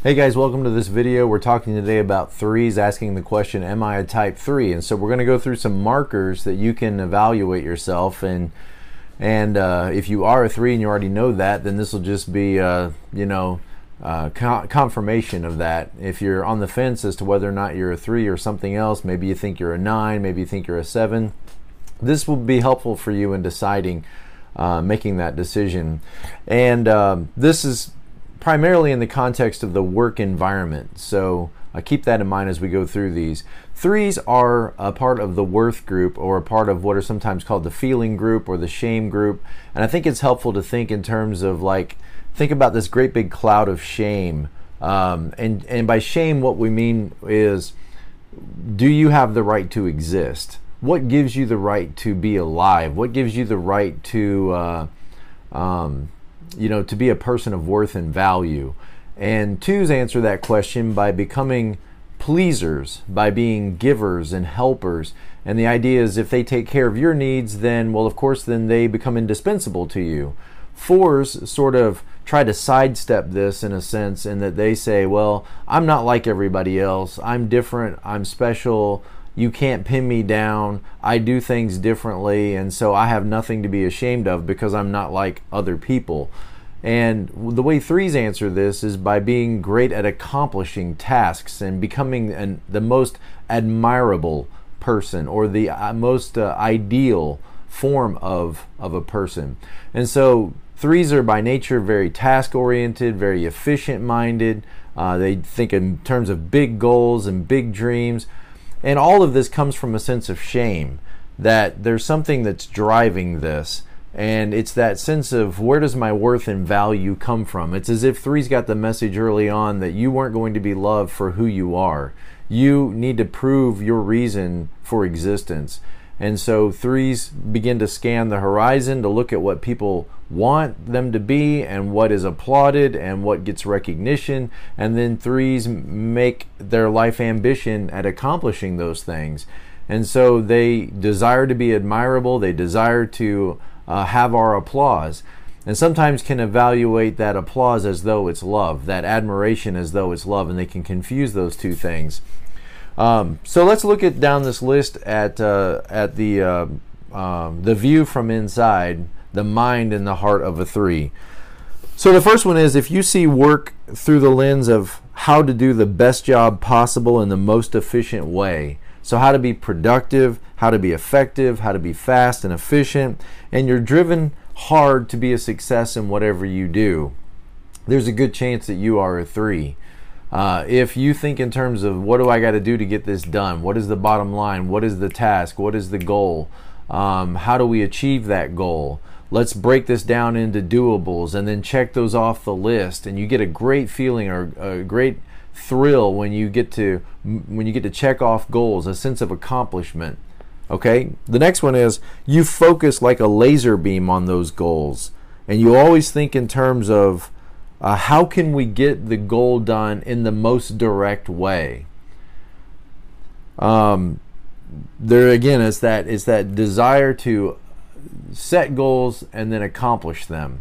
Hey guys, welcome to this video. We're talking today about threes, asking the question, am I a type three? And so we're going to go through some markers that you can evaluate yourself. And and uh, if you are a three and you already know that, then this will just be, uh, you know, uh, confirmation of that. If you're on the fence as to whether or not you're a three or something else, maybe you think you're a nine, maybe you think you're a seven, this will be helpful for you in deciding, uh, making that decision. And um, this is primarily in the context of the work environment. So uh, keep that in mind as we go through these. Threes are a part of the worth group or a part of what are sometimes called the feeling group or the shame group. And I think it's helpful to think in terms of like, think about this great big cloud of shame. Um, and, and by shame, what we mean is do you have the right to exist? What gives you the right to be alive? What gives you the right to uh, um, you know, to be a person of worth and value. And twos answer that question by becoming pleasers, by being givers and helpers. And the idea is if they take care of your needs, then, well, of course, then they become indispensable to you. Fours sort of try to sidestep this in a sense, in that they say, well, I'm not like everybody else. I'm different. I'm special you can't pin me down. I do things differently, and so I have nothing to be ashamed of because I'm not like other people. And the way threes answer this is by being great at accomplishing tasks and becoming an, the most admirable person or the uh, most uh, ideal form of, of a person. And so threes are by nature very task oriented, very efficient minded. Uh, they think in terms of big goals and big dreams. And all of this comes from a sense of shame that there's something that's driving this. And it's that sense of where does my worth and value come from? It's as if Three's got the message early on that you weren't going to be loved for who you are. You need to prove your reason for existence. And so threes begin to scan the horizon to look at what people want them to be and what is applauded and what gets recognition. And then threes make their life ambition at accomplishing those things. And so they desire to be admirable, they desire to uh, have our applause. And sometimes can evaluate that applause as though it's love, that admiration as though it's love, and they can confuse those two things. Um, so let's look at down this list at uh, at the uh, um, the view from inside, the mind and the heart of a three. So the first one is if you see work through the lens of how to do the best job possible in the most efficient way. So how to be productive, how to be effective, how to be fast and efficient, and you're driven hard to be a success in whatever you do. There's a good chance that you are a three. Uh, if you think in terms of what do I got to do to get this done, what is the bottom line, what is the task, what is the goal, um, how do we achieve that goal? Let's break this down into doables and then check those off the list, and you get a great feeling or a great thrill when you get to when you get to check off goals, a sense of accomplishment. Okay. The next one is you focus like a laser beam on those goals, and you always think in terms of uh, how can we get the goal done in the most direct way? Um, there again, it's that it's that desire to set goals and then accomplish them.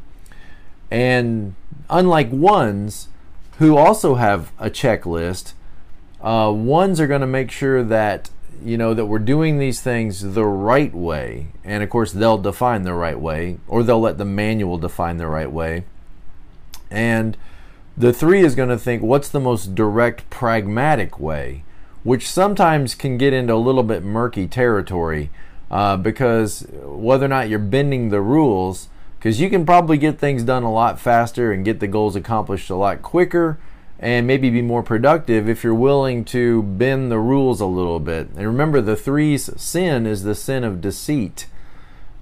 And unlike ones who also have a checklist, uh, ones are going to make sure that you know that we're doing these things the right way, and of course they'll define the right way, or they'll let the manual define the right way. And the three is going to think, what's the most direct, pragmatic way? Which sometimes can get into a little bit murky territory uh, because whether or not you're bending the rules, because you can probably get things done a lot faster and get the goals accomplished a lot quicker and maybe be more productive if you're willing to bend the rules a little bit. And remember, the three's sin is the sin of deceit.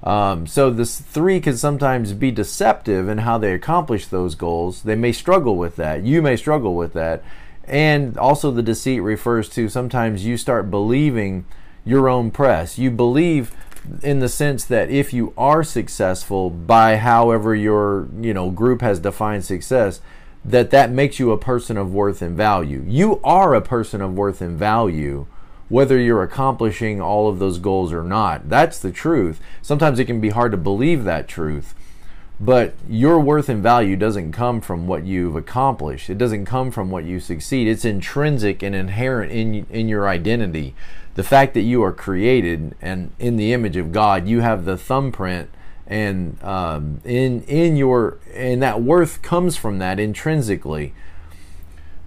Um, so this three can sometimes be deceptive in how they accomplish those goals. They may struggle with that. You may struggle with that. And also the deceit refers to sometimes you start believing your own press. You believe in the sense that if you are successful by however your you know group has defined success, that that makes you a person of worth and value. You are a person of worth and value whether you're accomplishing all of those goals or not. That's the truth. Sometimes it can be hard to believe that truth. but your worth and value doesn't come from what you've accomplished. It doesn't come from what you succeed. It's intrinsic and inherent in in your identity. The fact that you are created and in the image of God, you have the thumbprint and um, in in your and that worth comes from that intrinsically.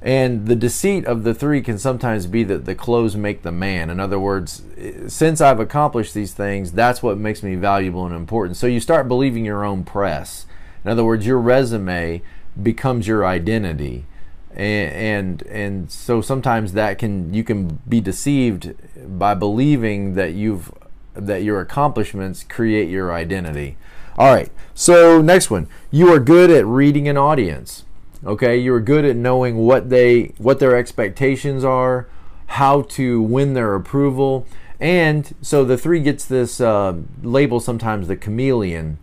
And the deceit of the three can sometimes be that the clothes make the man. In other words, since I've accomplished these things, that's what makes me valuable and important. So you start believing your own press. In other words, your resume becomes your identity. And, and and so sometimes that can you can be deceived by believing that you've that your accomplishments create your identity. All right. So next one, you are good at reading an audience. Okay, you're good at knowing what they what their expectations are, how to win their approval, and so the three gets this uh, label sometimes the chameleon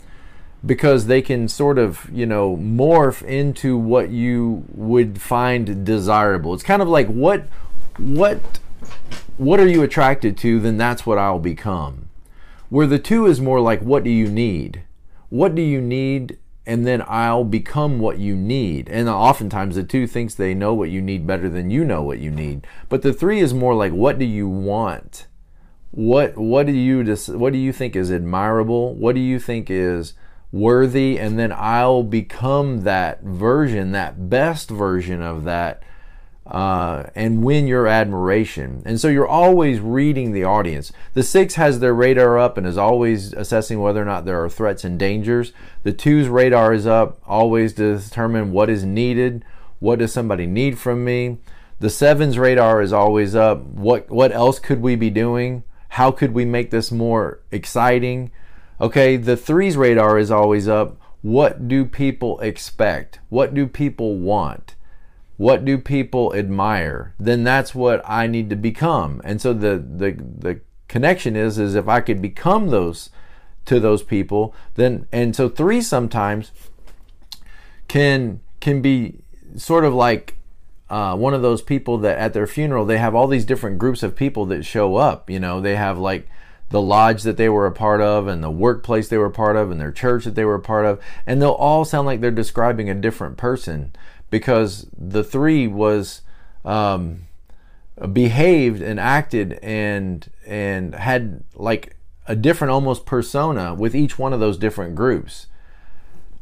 because they can sort of you know morph into what you would find desirable. It's kind of like what what what are you attracted to? Then that's what I'll become. Where the two is more like what do you need? What do you need and then I'll become what you need. And oftentimes the two thinks they know what you need better than you know what you need. But the three is more like what do you want? What what do you what do you think is admirable? What do you think is worthy? And then I'll become that version, that best version of that uh, and win your admiration. And so you're always reading the audience. The six has their radar up and is always assessing whether or not there are threats and dangers. The two's radar is up, always to determine what is needed. What does somebody need from me? The seven's radar is always up. What what else could we be doing? How could we make this more exciting? Okay, the three's radar is always up. What do people expect? What do people want? What do people admire? Then that's what i need to become. And so the the the connection is is if i could become those to those people then and so three sometimes can can be sort of like uh, one of those people that at their funeral they have all these different groups of people that show up you know? They have like the lodge that they were a part of and the workplace they were a part of and their church that they were a part of. And they'll all sound like they're describing a different person because the three was um, behaved and acted and and had like a different almost persona with each one of those different groups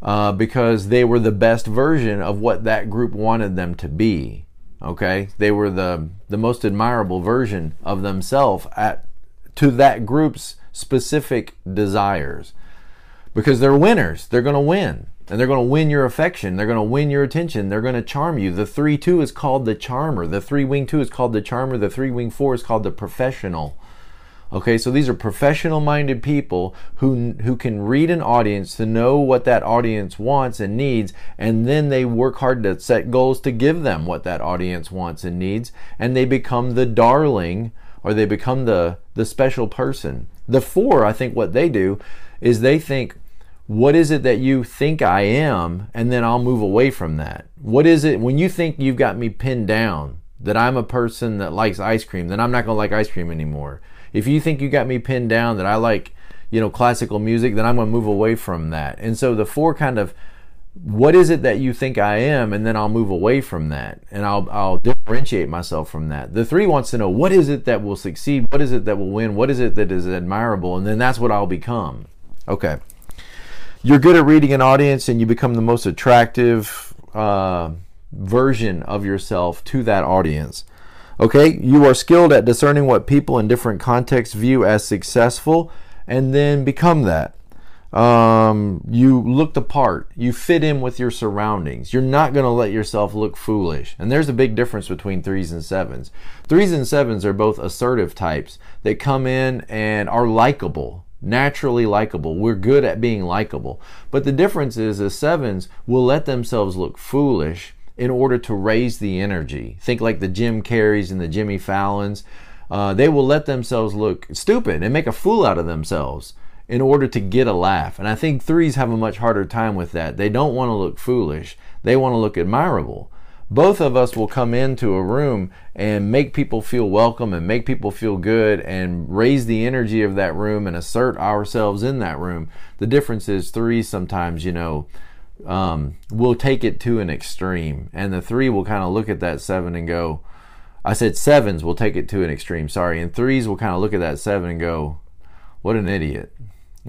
uh, because they were the best version of what that group wanted them to be okay? They were the the most admirable version of themselves at to that group's specific desires because they're winners. They're going to win and they're going to win your affection. They're going to win your attention. They're going to charm you. The 3 2 is called the charmer. The 3 wing 2 is called the charmer. The 3 wing 4 is called the professional. Okay, so these are professional minded people who, who can read an audience to know what that audience wants and needs, and then they work hard to set goals to give them what that audience wants and needs, and they become the darling or they become the, the special person. The four, I think what they do is they think, what is it that you think I am? And then I'll move away from that. What is it when you think you've got me pinned down, that I'm a person that likes ice cream, then I'm not going to like ice cream anymore. If you think you got me pinned down, that I like, you know, classical music, then I'm going to move away from that. And so the four kind of, what is it that you think I am? And then I'll move away from that and I'll, I'll differentiate myself from that. The three wants to know what is it that will succeed? What is it that will win? What is it that is admirable? And then that's what I'll become. Okay you're good at reading an audience and you become the most attractive uh, version of yourself to that audience. Okay, you are skilled at discerning what people in different contexts view as successful and then become that. Um, you look the part, you fit in with your surroundings. You're not going to let yourself look foolish. And there's a big difference between threes and sevens. Threes and sevens are both assertive types that come in and are likable naturally likable. We're good at being likable. But the difference is the sevens will let themselves look foolish in order to raise the energy. Think like the Jim Carreys and the Jimmy Fallons. Uh, they will let themselves look stupid and make a fool out of themselves in order to get a laugh. And I think threes have a much harder time with that. They don't want to look foolish, they want to look admirable. Both of us will come into a room and make people feel welcome and make people feel good and raise the energy of that room and assert ourselves in that room. The difference is three sometimes, you know, um, will take it to an extreme, and the three will kind of look at that seven and go, I said sevens will take it to an extreme, sorry, and threes will kind of look at that seven and go, what an idiot.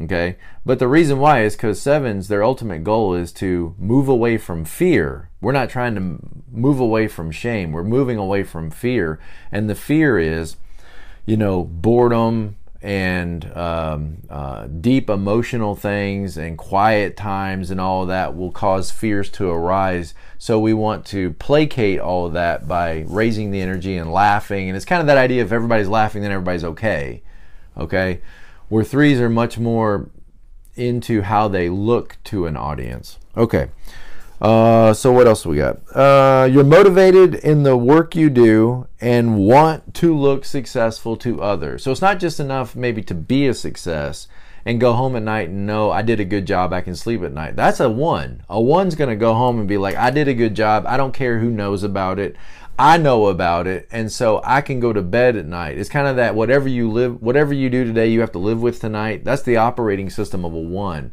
Okay, but the reason why is because sevens, their ultimate goal is to move away from fear. We're not trying to move away from shame. We're moving away from fear, and the fear is, you know, boredom, and um, uh, deep emotional things and quiet times and all that will cause fears to arise. So we want to placate all of that by raising the energy and laughing. And it's kind of that idea if everybody's laughing, then everybody's okay. Okay? Where threes are much more into how they look to an audience. Okay. Uh, so what else we got? Uh, you're motivated in the work you do and want to look successful to others. So it's not just enough maybe to be a success and go home at night and know I did a good job. I can sleep at night. That's a one. A one's gonna go home and be like, I did a good job. I don't care who knows about it. I know about it, and so I can go to bed at night. It's kind of that whatever you live, whatever you do today, you have to live with tonight. That's the operating system of a one.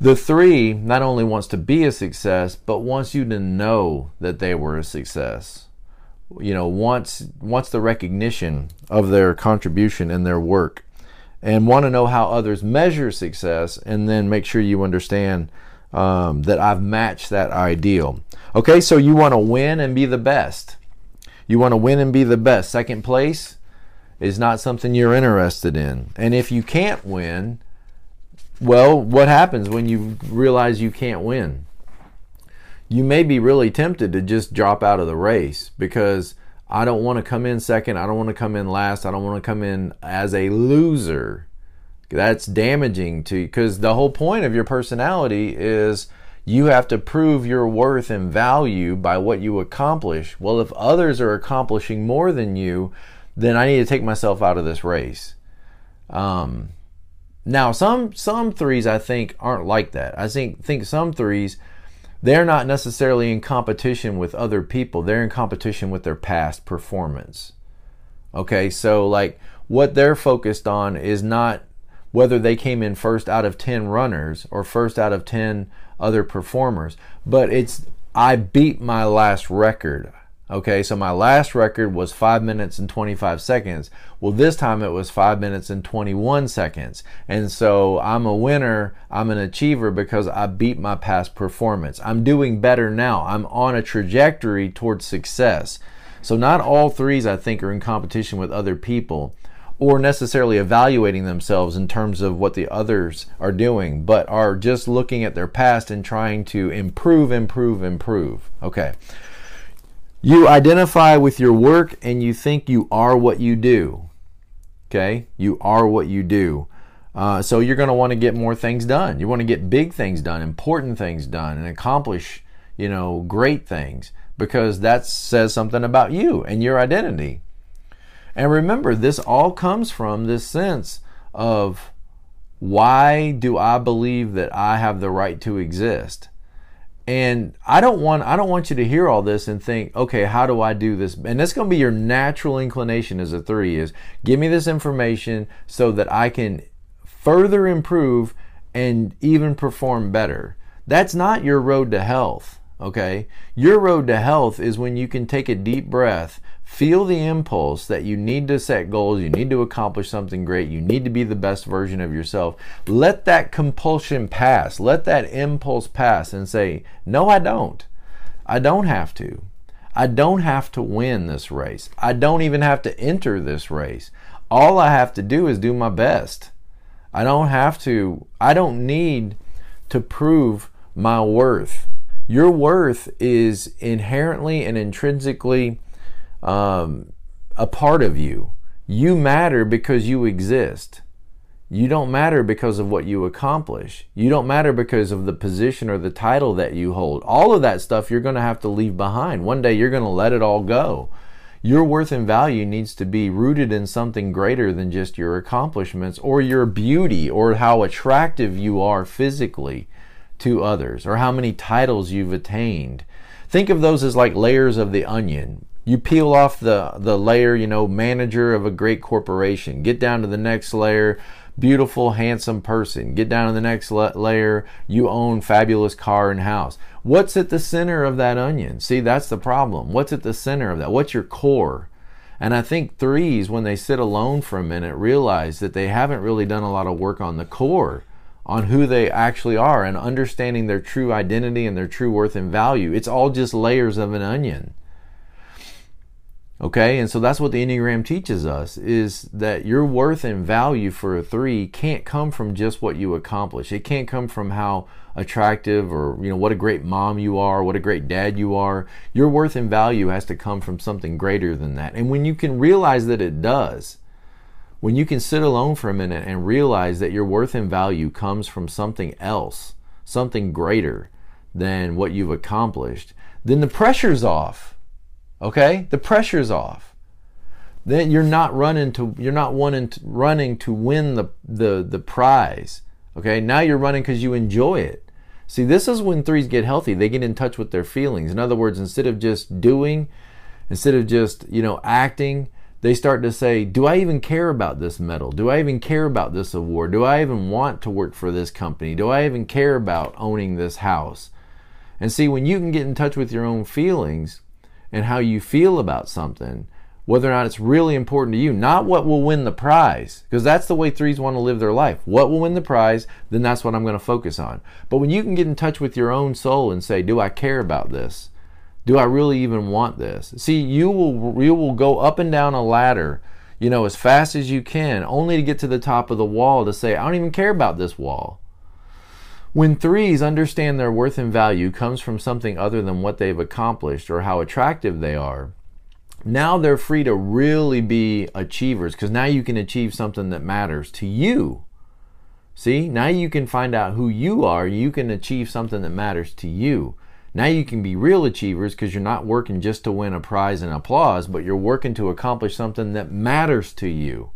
The three not only wants to be a success, but wants you to know that they were a success. You know, wants wants the recognition of their contribution and their work, and want to know how others measure success, and then make sure you understand um, that I've matched that ideal. Okay, so you want to win and be the best. You want to win and be the best. Second place is not something you're interested in, and if you can't win, well, what happens when you realize you can't win? You may be really tempted to just drop out of the race because I don't want to come in second. I don't want to come in last. I don't want to come in as a loser. That's damaging to you because the whole point of your personality is you have to prove your worth and value by what you accomplish. Well, if others are accomplishing more than you, then I need to take myself out of this race. Um, now, some some threes I think aren't like that. I think think some threes they're not necessarily in competition with other people. They're in competition with their past performance. Okay, so like what they're focused on is not whether they came in first out of 10 runners or first out of 10 other performers, but it's I beat my last record. Okay, so my last record was 5 minutes and 25 seconds. Well, this time it was 5 minutes and 21 seconds. And so I'm a winner, I'm an achiever because I beat my past performance. I'm doing better now. I'm on a trajectory towards success. So, not all threes, I think, are in competition with other people or necessarily evaluating themselves in terms of what the others are doing, but are just looking at their past and trying to improve, improve, improve. Okay. You identify with your work and you think you are what you do. Okay? You are what you do. Uh, so you're going to want to get more things done. You want to get big things done, important things done, and accomplish, you know, great things because that says something about you and your identity. And remember, this all comes from this sense of why do I believe that I have the right to exist? and I don't want I don't want you to hear all this and think, okay, how do I do this? And that's going to be your natural inclination as a three is give me this information so that I can further improve and even perform better. That's not your road to health. Okay, your road to health is when you can take a deep breath Feel the impulse that you need to set goals, you need to accomplish something great, you need to be the best version of yourself. Let that compulsion pass, let that impulse pass and say, No, I don't. I don't have to. I don't have to win this race. I don't even have to enter this race. All I have to do is do my best. I don't have to, I don't need to prove my worth. Your worth is inherently and intrinsically um, a part of you. You matter because you exist. You don't matter because of what you accomplish. You don't matter because of the position or the title that you hold. All of that stuff you're going to have to leave behind. One day you're going to let it all go. Your worth and value needs to be rooted in something greater than just your accomplishments or your beauty or how attractive you are physically to others or how many titles you've attained think of those as like layers of the onion. You peel off the, the layer, you know, manager of a great corporation. Get down to the next layer, beautiful, handsome person. Get down to the next la- layer, you own fabulous car and house. What's at the center of that onion? See, that's the problem. What's at the center of that? What's your core? And I think threes, when they sit alone for a minute, realize that they haven't really done a lot of work on the core, on who they actually are, and understanding their true identity and their true worth and value. It's all just layers of an onion. Okay, and so that's what the Enneagram teaches us is that your worth and value for a three can't come from just what you accomplish. It can't come from how attractive or you know what a great mom you are, what a great dad you are. Your worth and value has to come from something greater than that. And when you can realize that it does, when you can sit alone for a minute and realize that your worth and value comes from something else, something greater than what you've accomplished, then the pressure's off Okay? The pressure's off. Then you're not running to you're not wanting to, running to win the, the the prize. Okay? Now you're running because you enjoy it. See, this is when threes get healthy. They get in touch with their feelings. In other words, instead of just doing, instead of just, you know, acting, they start to say, Do I even care about this medal? Do I even care about this award? Do I even want to work for this company? Do I even care about owning this house? And see, when you can get in touch with your own feelings, and how you feel about something, whether or not it's really important to you, not what will win the prize, because that's the way threes want to live their life. What will win the prize, then that's what I'm going to focus on. But when you can get in touch with your own soul and say, Do I care about this? Do I really even want this? See, you will you will go up and down a ladder, you know, as fast as you can, only to get to the top of the wall to say, I don't even care about this wall. When threes understand their worth and value comes from something other than what they've accomplished or how attractive they are, now they're free to really be achievers because now you can achieve something that matters to you. See, now you can find out who you are. You can achieve something that matters to you. Now you can be real achievers because you're not working just to win a prize and applause, but you're working to accomplish something that matters to you.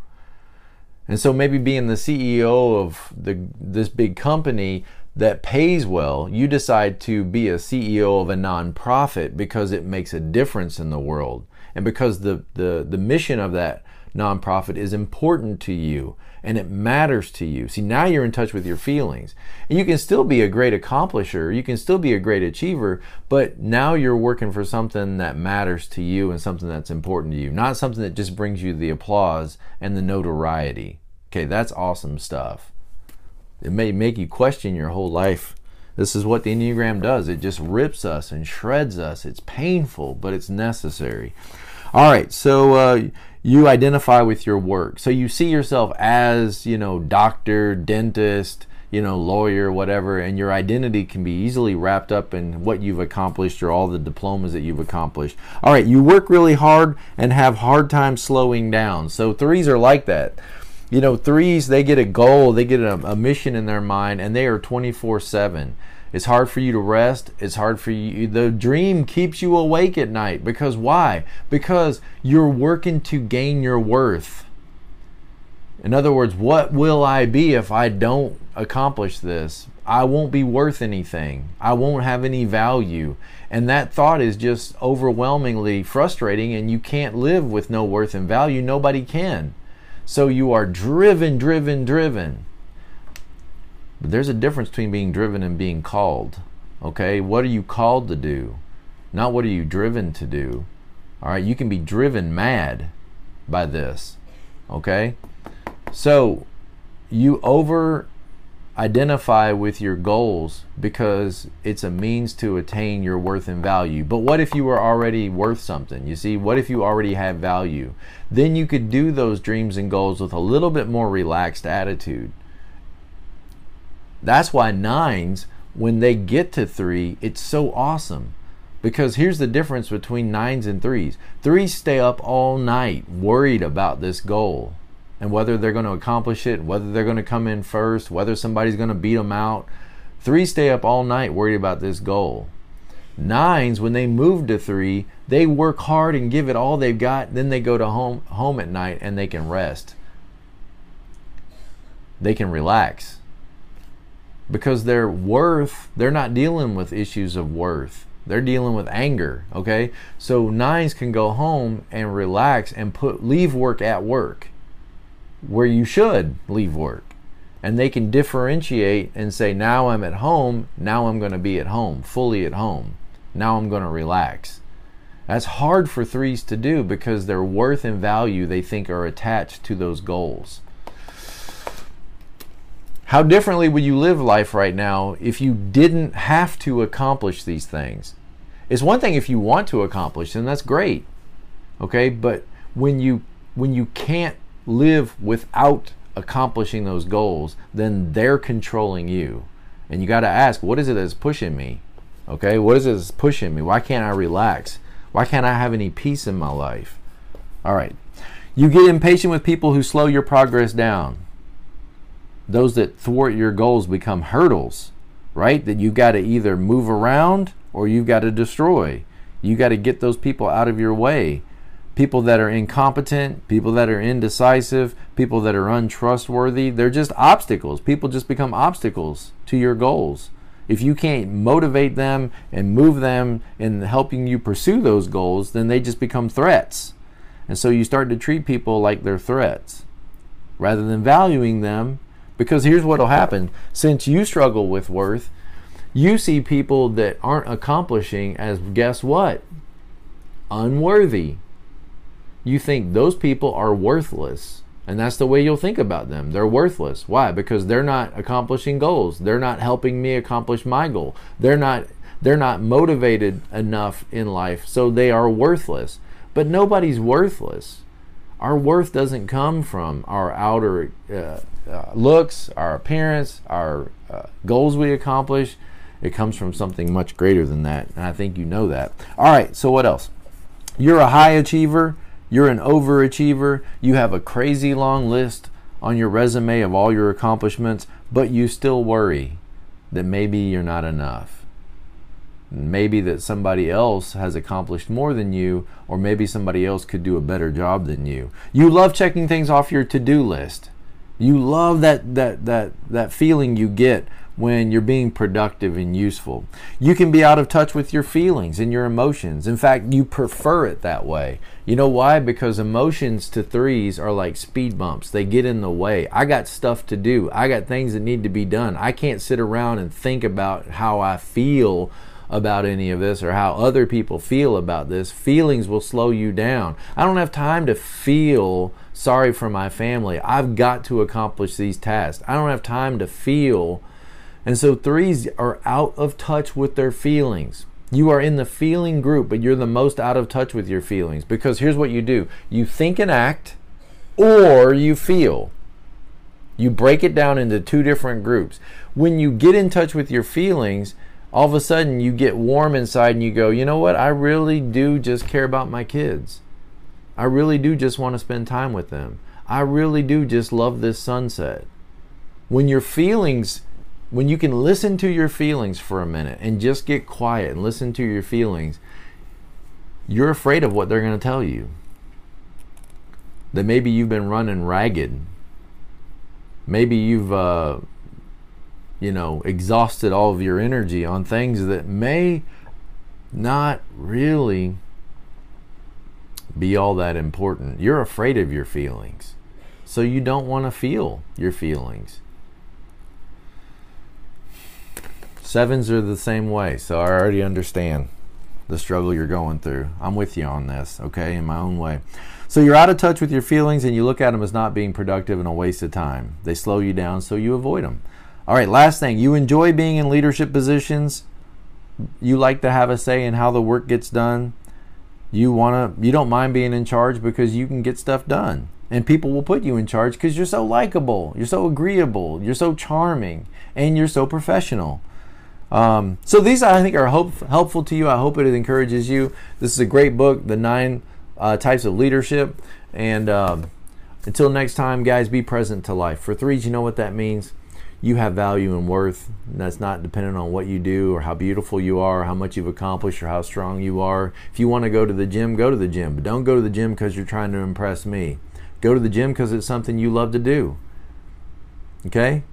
And so maybe being the CEO of the, this big company that pays well, you decide to be a CEO of a nonprofit because it makes a difference in the world and because the, the, the mission of that nonprofit is important to you and it matters to you. See, now you're in touch with your feelings. And you can still be a great accomplisher, you can still be a great achiever, but now you're working for something that matters to you and something that's important to you, not something that just brings you the applause and the notoriety. Okay, that's awesome stuff. It may make you question your whole life. This is what the Enneagram does. It just rips us and shreds us. It's painful, but it's necessary. All right, so uh, you identify with your work. So you see yourself as, you know, doctor, dentist, you know, lawyer, whatever, and your identity can be easily wrapped up in what you've accomplished or all the diplomas that you've accomplished. All right, you work really hard and have hard time slowing down. So threes are like that you know, threes, they get a goal, they get a, a mission in their mind, and they are 24 7. It's hard for you to rest. It's hard for you. The dream keeps you awake at night. Because why? Because you're working to gain your worth. In other words, what will I be if I don't accomplish this? I won't be worth anything. I won't have any value. And that thought is just overwhelmingly frustrating, and you can't live with no worth and value. Nobody can. So you are driven, driven, driven. But there's a difference between being driven and being called. Okay? What are you called to do? Not what are you driven to do. All right? You can be driven mad by this. Okay? So you over identify with your goals because it's a means to attain your worth and value. But what if you were already worth something? You see, what if you already have value? Then you could do those dreams and goals with a little bit more relaxed attitude. That's why nines, when they get to three, it's so awesome. Because here's the difference between nines and threes. Threes stay up all night worried about this goal and whether they're going to accomplish it, whether they're going to come in first, whether somebody's going to beat them out. Three stay up all night worried about this goal. Nines, when they move to three, they work hard and give it all they've got. Then they go to home home at night and they can rest. They can relax because their worth, they're not dealing with issues of worth. They're dealing with anger, okay? So nines can go home and relax and put leave work at work where you should leave work. And they can differentiate and say, now I'm at home, now I'm going to be at home, fully at home. Now I'm going to relax. That's hard for threes to do because their worth and value they think are attached to those goals. How differently would you live life right now if you didn't have to accomplish these things? It's one thing if you want to accomplish them, that's great. Okay? But when you when you can't live without accomplishing those goals, then they're controlling you. And you got to ask, what is it that's pushing me? Okay? What is it that's pushing me? Why can't I relax? Why can't I have any peace in my life? All right. You get impatient with people who slow your progress down those that thwart your goals become hurdles, right? That you've got to either move around or you've got to destroy. You got to get those people out of your way. People that are incompetent, people that are indecisive, people that are untrustworthy, they're just obstacles. People just become obstacles to your goals. If you can't motivate them and move them in helping you pursue those goals, then they just become threats. And so you start to treat people like they're threats rather than valuing them because here's what will happen since you struggle with worth, you see people that aren't accomplishing as guess what? Unworthy. You think those people are worthless. And that's the way you'll think about them. They're worthless. Why? Because they're not accomplishing goals. They're not helping me accomplish my goal. They're not they're not motivated enough in life, so they are worthless. But nobody's worthless. Our worth doesn't come from our outer uh, uh, looks, our appearance, our uh, goals we accomplish. It comes from something much greater than that. And I think you know that. All right, so what else? You're a high achiever, you're an overachiever, you have a crazy long list on your resume of all your accomplishments, but you still worry that maybe you're not enough. Maybe that somebody else has accomplished more than you, or maybe somebody else could do a better job than you. You love checking things off your to do list. You love that that that that feeling you get when you're being productive and useful. You can be out of touch with your feelings and your emotions. In fact, you prefer it that way. You know why? Because emotions to threes are like speed bumps. They get in the way. I got stuff to do. I got things that need to be done. I can't sit around and think about how I feel about any of this or how other people feel about this. Feelings will slow you down. I don't have time to feel sorry for my family. I've got to accomplish these tasks. I don't have time to feel. And so threes are out of touch with their feelings. You are in the feeling group, but you're the most out of touch with your feelings because here's what you do you think and act, or you feel. You break it down into two different groups. When you get in touch with your feelings, all of a sudden you get warm inside and you go, you know what? I really do just care about my kids. I really do just want to spend time with them. I really do just love this sunset. When your feelings, when you can listen to your feelings for a minute and just get quiet and listen to your feelings, you're afraid of what they're going to tell you. That maybe you've been running ragged. Maybe you've, uh, you know, exhausted all of your energy on things that may not really be all that important. You're afraid of your feelings. So you don't want to feel your feelings. Sevens are the same way. So I already understand the struggle you're going through. I'm with you on this, okay, in my own way. So you're out of touch with your feelings and you look at them as not being productive and a waste of time. They slow you down, so you avoid them. All right, last thing. You enjoy being in leadership positions. You like to have a say in how the work gets done you want to you don't mind being in charge because you can get stuff done and people will put you in charge because you're so likable you're so agreeable you're so charming and you're so professional um, so these i think are hope, helpful to you i hope it encourages you this is a great book the nine uh, types of leadership and um, until next time guys be present to life for threes you know what that means you have value and worth. And that's not dependent on what you do or how beautiful you are, or how much you've accomplished, or how strong you are. If you want to go to the gym, go to the gym, but don't go to the gym because you're trying to impress me. Go to the gym because it's something you love to do. Okay?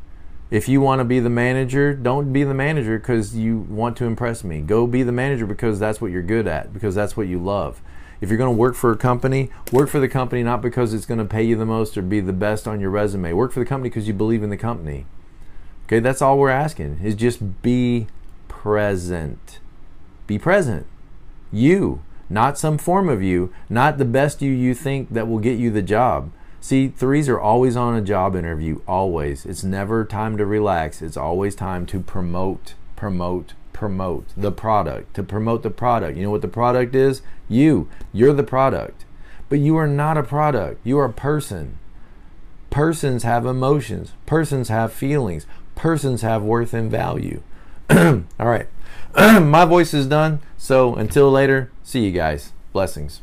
If you want to be the manager, don't be the manager because you want to impress me. Go be the manager because that's what you're good at, because that's what you love. If you're going to work for a company, work for the company not because it's going to pay you the most or be the best on your resume. Work for the company because you believe in the company. Okay, that's all we're asking is just be present. Be present. You, not some form of you, not the best you you think that will get you the job. See, threes are always on a job interview, always. It's never time to relax. It's always time to promote, promote, promote the product, to promote the product. You know what the product is? You. You're the product. But you are not a product. You are a person. Persons have emotions. Persons have feelings. Persons have worth and value. All right. My voice is done. So until later, see you guys. Blessings.